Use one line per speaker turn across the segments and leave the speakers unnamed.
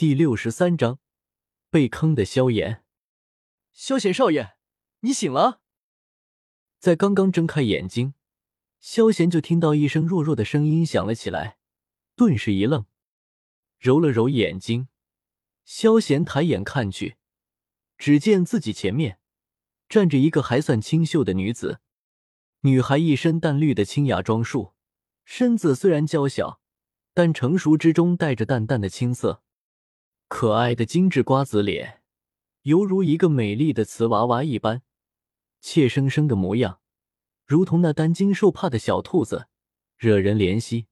第六十三章被坑的萧炎。
萧贤少爷，你醒了！
在刚刚睁开眼睛，萧贤就听到一声弱弱的声音响了起来，顿时一愣，揉了揉眼睛。萧贤抬眼看去，只见自己前面站着一个还算清秀的女子。女孩一身淡绿的清雅装束，身子虽然娇小，但成熟之中带着淡淡的青涩。可爱的精致瓜子脸，犹如一个美丽的瓷娃娃一般，怯生生的模样，如同那担惊受怕的小兔子，惹人怜惜。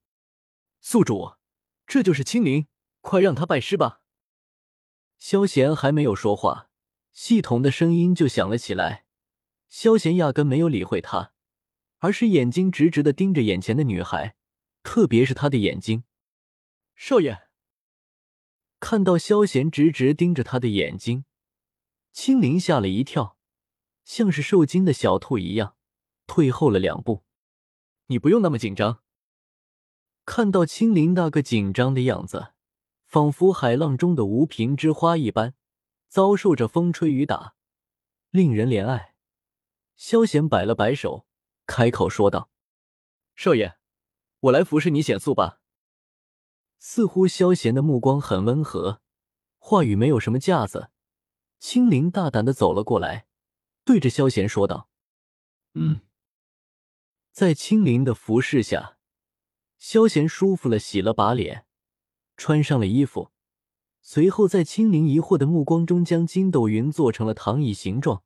宿主，这就是青灵，快让他拜师吧。
萧贤还没有说话，系统的声音就响了起来。萧贤压根没有理会他。而是眼睛直直的盯着眼前的女孩，特别是她的眼睛。
少爷
看到萧贤直直盯着他的眼睛，青灵吓了一跳，像是受惊的小兔一样，退后了两步。
你不用那么紧张。
看到青灵那个紧张的样子，仿佛海浪中的无凭之花一般，遭受着风吹雨打，令人怜爱。萧贤摆了摆手。开口说道：“
少爷，我来服侍你显素吧。”
似乎萧贤的目光很温和，话语没有什么架子。青灵大胆的走了过来，对着萧贤说道：“
嗯。”
在青灵的服侍下，萧贤舒服了，洗了把脸，穿上了衣服，随后在青灵疑惑的目光中，将筋斗云做成了躺椅形状，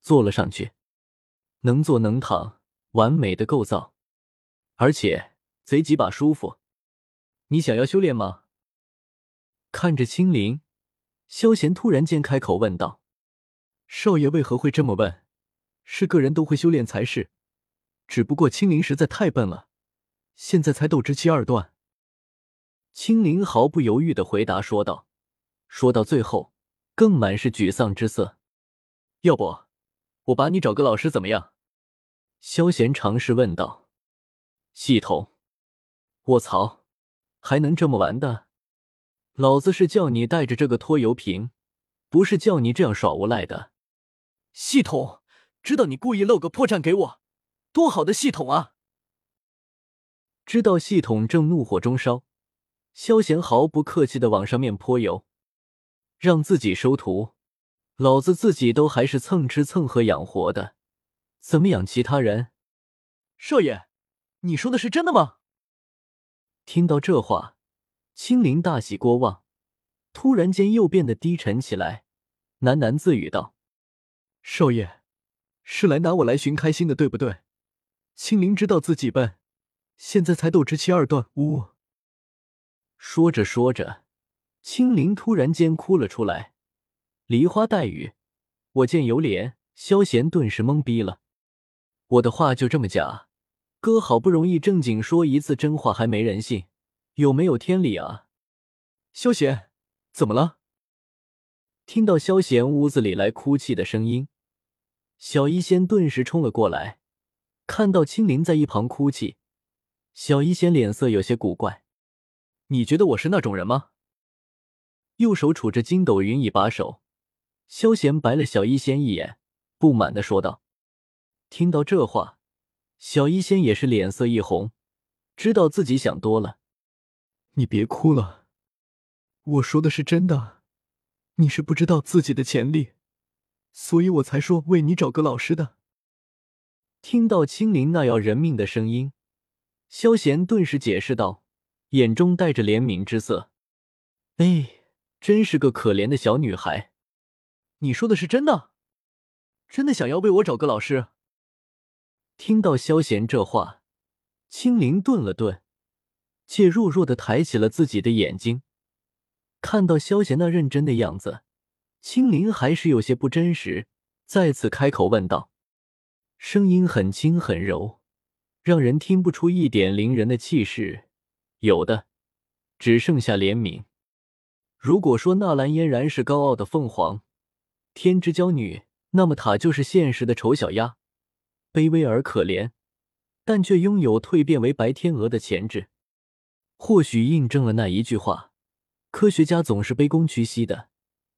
坐了上去，能坐能躺。完美的构造，而且贼几把舒服。
你想要修炼吗？
看着青灵，萧贤突然间开口问道：“
少爷为何会这么问？是个人都会修炼才是，只不过青灵实在太笨了，现在才斗之期二段。”
青灵毫不犹豫的回答说道，说到最后更满是沮丧之色。
要不，我把你找个老师怎么样？
萧贤尝试问道：“系统，卧槽，还能这么玩的？老子是叫你带着这个拖油瓶，不是叫你这样耍无赖的。”
系统，知道你故意露个破绽给我，多好的系统啊！
知道系统正怒火中烧，萧贤毫不客气的往上面泼油，让自己收徒，老子自己都还是蹭吃蹭喝养活的。怎么养其他人？
少爷，你说的是真的吗？
听到这话，青灵大喜过望，突然间又变得低沉起来，喃喃自语道：“
少爷，是来拿我来寻开心的，对不对？”青灵知道自己笨，现在才斗之七二段。呜。
说着说着，青灵突然间哭了出来。梨花带雨，我见犹怜。萧贤顿时懵逼了。我的话就这么假？哥好不容易正经说一次真话，还没人信，有没有天理啊？
萧贤，怎么了？
听到萧贤屋子里来哭泣的声音，小医仙顿时冲了过来。看到青灵在一旁哭泣，小医仙脸色有些古怪。
你觉得我是那种人吗？
右手杵着筋斗云一把手，萧贤白了小医仙一眼，不满的说道。听到这话，小医仙也是脸色一红，知道自己想多了。
你别哭了，我说的是真的。你是不知道自己的潜力，所以我才说为你找个老师的。
听到青灵那要人命的声音，萧贤顿时解释道，眼中带着怜悯之色：“哎，真是个可怜的小女孩。
你说的是真的？真的想要为我找个老师？”
听到萧贤这话，青灵顿了顿，却弱弱的抬起了自己的眼睛。看到萧贤那认真的样子，青灵还是有些不真实，再次开口问道，声音很轻很柔，让人听不出一点凌人的气势，有的只剩下怜悯。如果说纳兰嫣然是高傲的凤凰，天之娇女，那么她就是现实的丑小鸭。卑微而可怜，但却拥有蜕变为白天鹅的潜质。或许印证了那一句话：科学家总是卑躬屈膝的，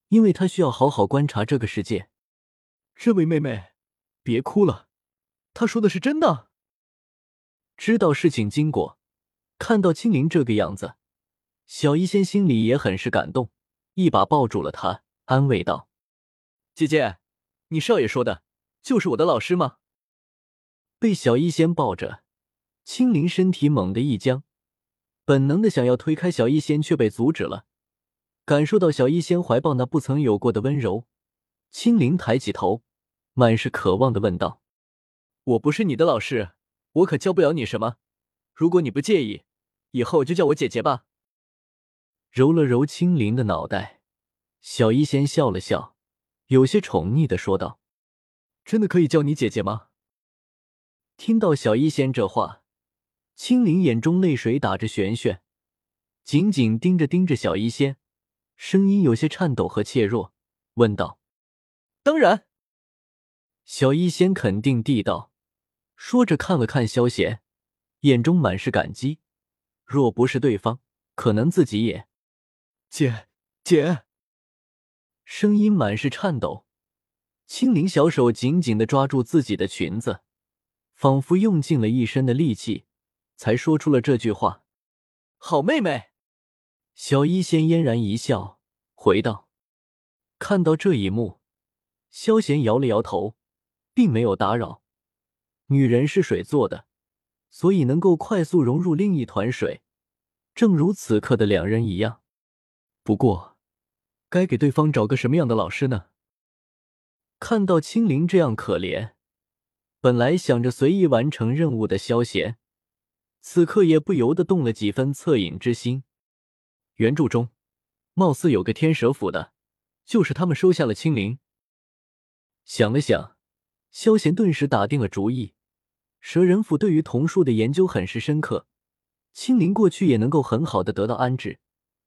因为他需要好好观察这个世界。
这位妹妹，别哭了，他说的是真的。
知道事情经过，看到青灵这个样子，小医仙心里也很是感动，一把抱住了她，安慰道：“
姐姐，你少爷说的，就是我的老师吗？”
被小医仙抱着，青灵身体猛地一僵，本能的想要推开小医仙，却被阻止了。感受到小医仙怀抱那不曾有过的温柔，青灵抬起头，满是渴望的问道：“
我不是你的老师，我可教不了你什么。如果你不介意，以后就叫我姐姐吧。”
揉了揉青灵的脑袋，小医仙笑了笑，有些宠溺的说道：“
真的可以叫你姐姐吗？”
听到小医仙这话，青灵眼中泪水打着旋旋，紧紧盯着盯着小医仙，声音有些颤抖和怯弱，问道：“
当然。”
小医仙肯定地道，说着看了看萧贤，眼中满是感激。若不是对方，可能自己也……
姐姐，
声音满是颤抖，青灵小手紧紧的抓住自己的裙子。仿佛用尽了一身的力气，才说出了这句话。
好妹妹，
小医仙嫣然一笑，回道：“看到这一幕，萧贤摇了摇头，并没有打扰。女人是水做的，所以能够快速融入另一团水，正如此刻的两人一样。
不过，该给对方找个什么样的老师呢？
看到青灵这样可怜。”本来想着随意完成任务的萧贤，此刻也不由得动了几分恻隐之心。原著中，貌似有个天蛇府的，就是他们收下了青灵。想了想，萧贤顿时打定了主意：蛇人府对于桐树的研究很是深刻，青灵过去也能够很好的得到安置，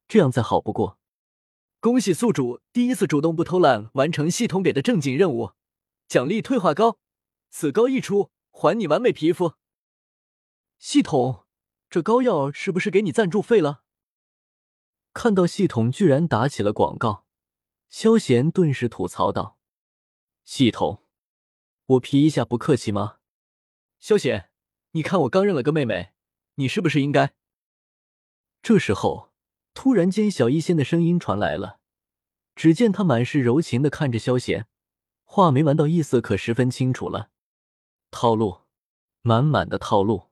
这样再好不过。
恭喜宿主第一次主动不偷懒完成系统给的正经任务，奖励退化膏。此膏一出，还你完美皮肤。
系统，这膏药是不是给你赞助费了？看到系统居然打起了广告，萧贤顿时吐槽道：“系统，我皮一下不客气吗？”
萧贤，你看我刚认了个妹妹，你是不是应该？
这时候，突然间，小医仙的声音传来了。只见他满是柔情的看着萧贤，话没完，到意思可十分清楚了。套路，满满的套路。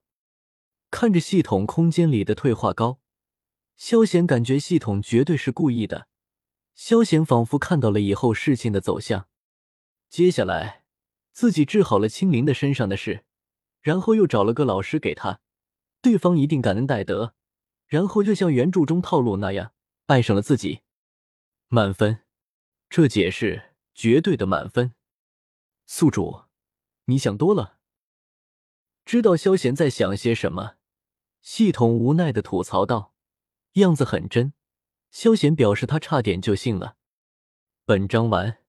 看着系统空间里的退化膏，萧贤感觉系统绝对是故意的。萧贤仿佛看到了以后事情的走向。接下来，自己治好了青灵的身上的事，然后又找了个老师给他，对方一定感恩戴德，然后就像原著中套路那样爱上了自己。满分，这解释绝对的满分。
宿主。你想多了。
知道萧贤在想些什么，系统无奈的吐槽道，样子很真。萧贤表示他差点就信了。本章完。